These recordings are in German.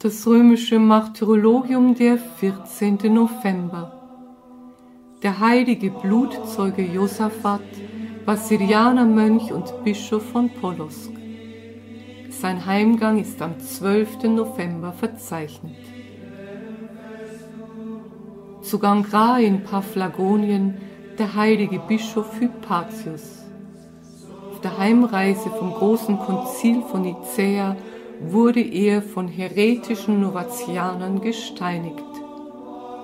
Das römische Martyrologium der 14. November. Der heilige Blutzeuge Josaphat war Syrianer Mönch und Bischof von Polosk. Sein Heimgang ist am 12. November verzeichnet. Zu Gangra in Paphlagonien der heilige Bischof Hypatius. Auf der Heimreise vom großen Konzil von Nicäa wurde er von heretischen Novatianern gesteinigt.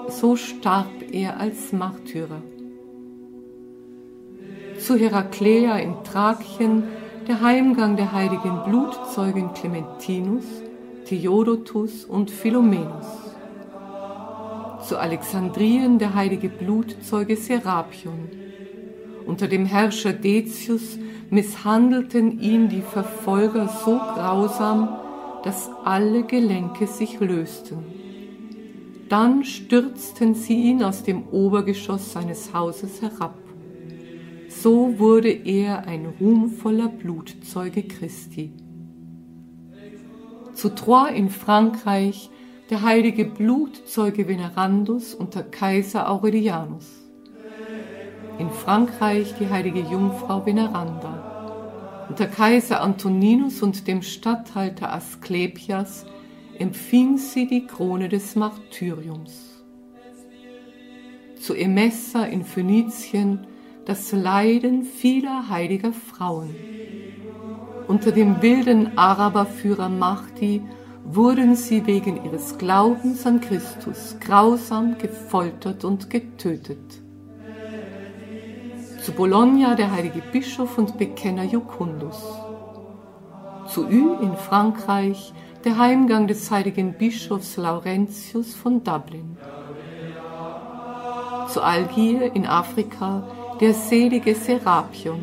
So starb er als Märtyrer. Zu Heraklea in Thrakien der Heimgang der heiligen Blutzeugen Clementinus, Theodotus und Philomenus. Zu Alexandrien der heilige Blutzeuge Serapion. Unter dem Herrscher Decius misshandelten ihn die Verfolger so grausam, dass alle Gelenke sich lösten. Dann stürzten sie ihn aus dem Obergeschoss seines Hauses herab. So wurde er ein ruhmvoller Blutzeuge Christi. Zu Troyes in Frankreich der heilige Blutzeuge Venerandus unter Kaiser Aurelianus. In Frankreich die heilige Jungfrau Veneranda unter Kaiser Antoninus und dem Statthalter Asklepias empfing sie die Krone des Martyriums. Zu Emessa in Phönizien das Leiden vieler heiliger Frauen. Unter dem wilden Araberführer Mahdi wurden sie wegen ihres Glaubens an Christus grausam gefoltert und getötet zu Bologna der heilige Bischof und Bekenner Jucundus, zu Ü in Frankreich der Heimgang des heiligen Bischofs Laurentius von Dublin, zu Algier in Afrika der selige Serapion.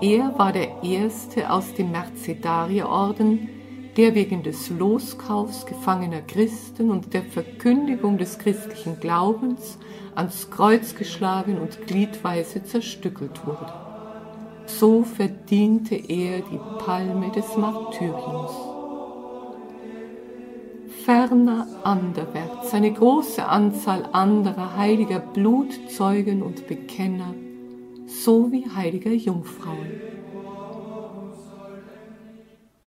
Er war der erste aus dem Mercedarierorden, der wegen des Loskaufs gefangener Christen und der Verkündigung des christlichen Glaubens ans Kreuz geschlagen und gliedweise zerstückelt wurde. So verdiente er die Palme des Martyriums. Ferner anderwärts eine große Anzahl anderer heiliger Blutzeugen und Bekenner sowie heiliger Jungfrauen.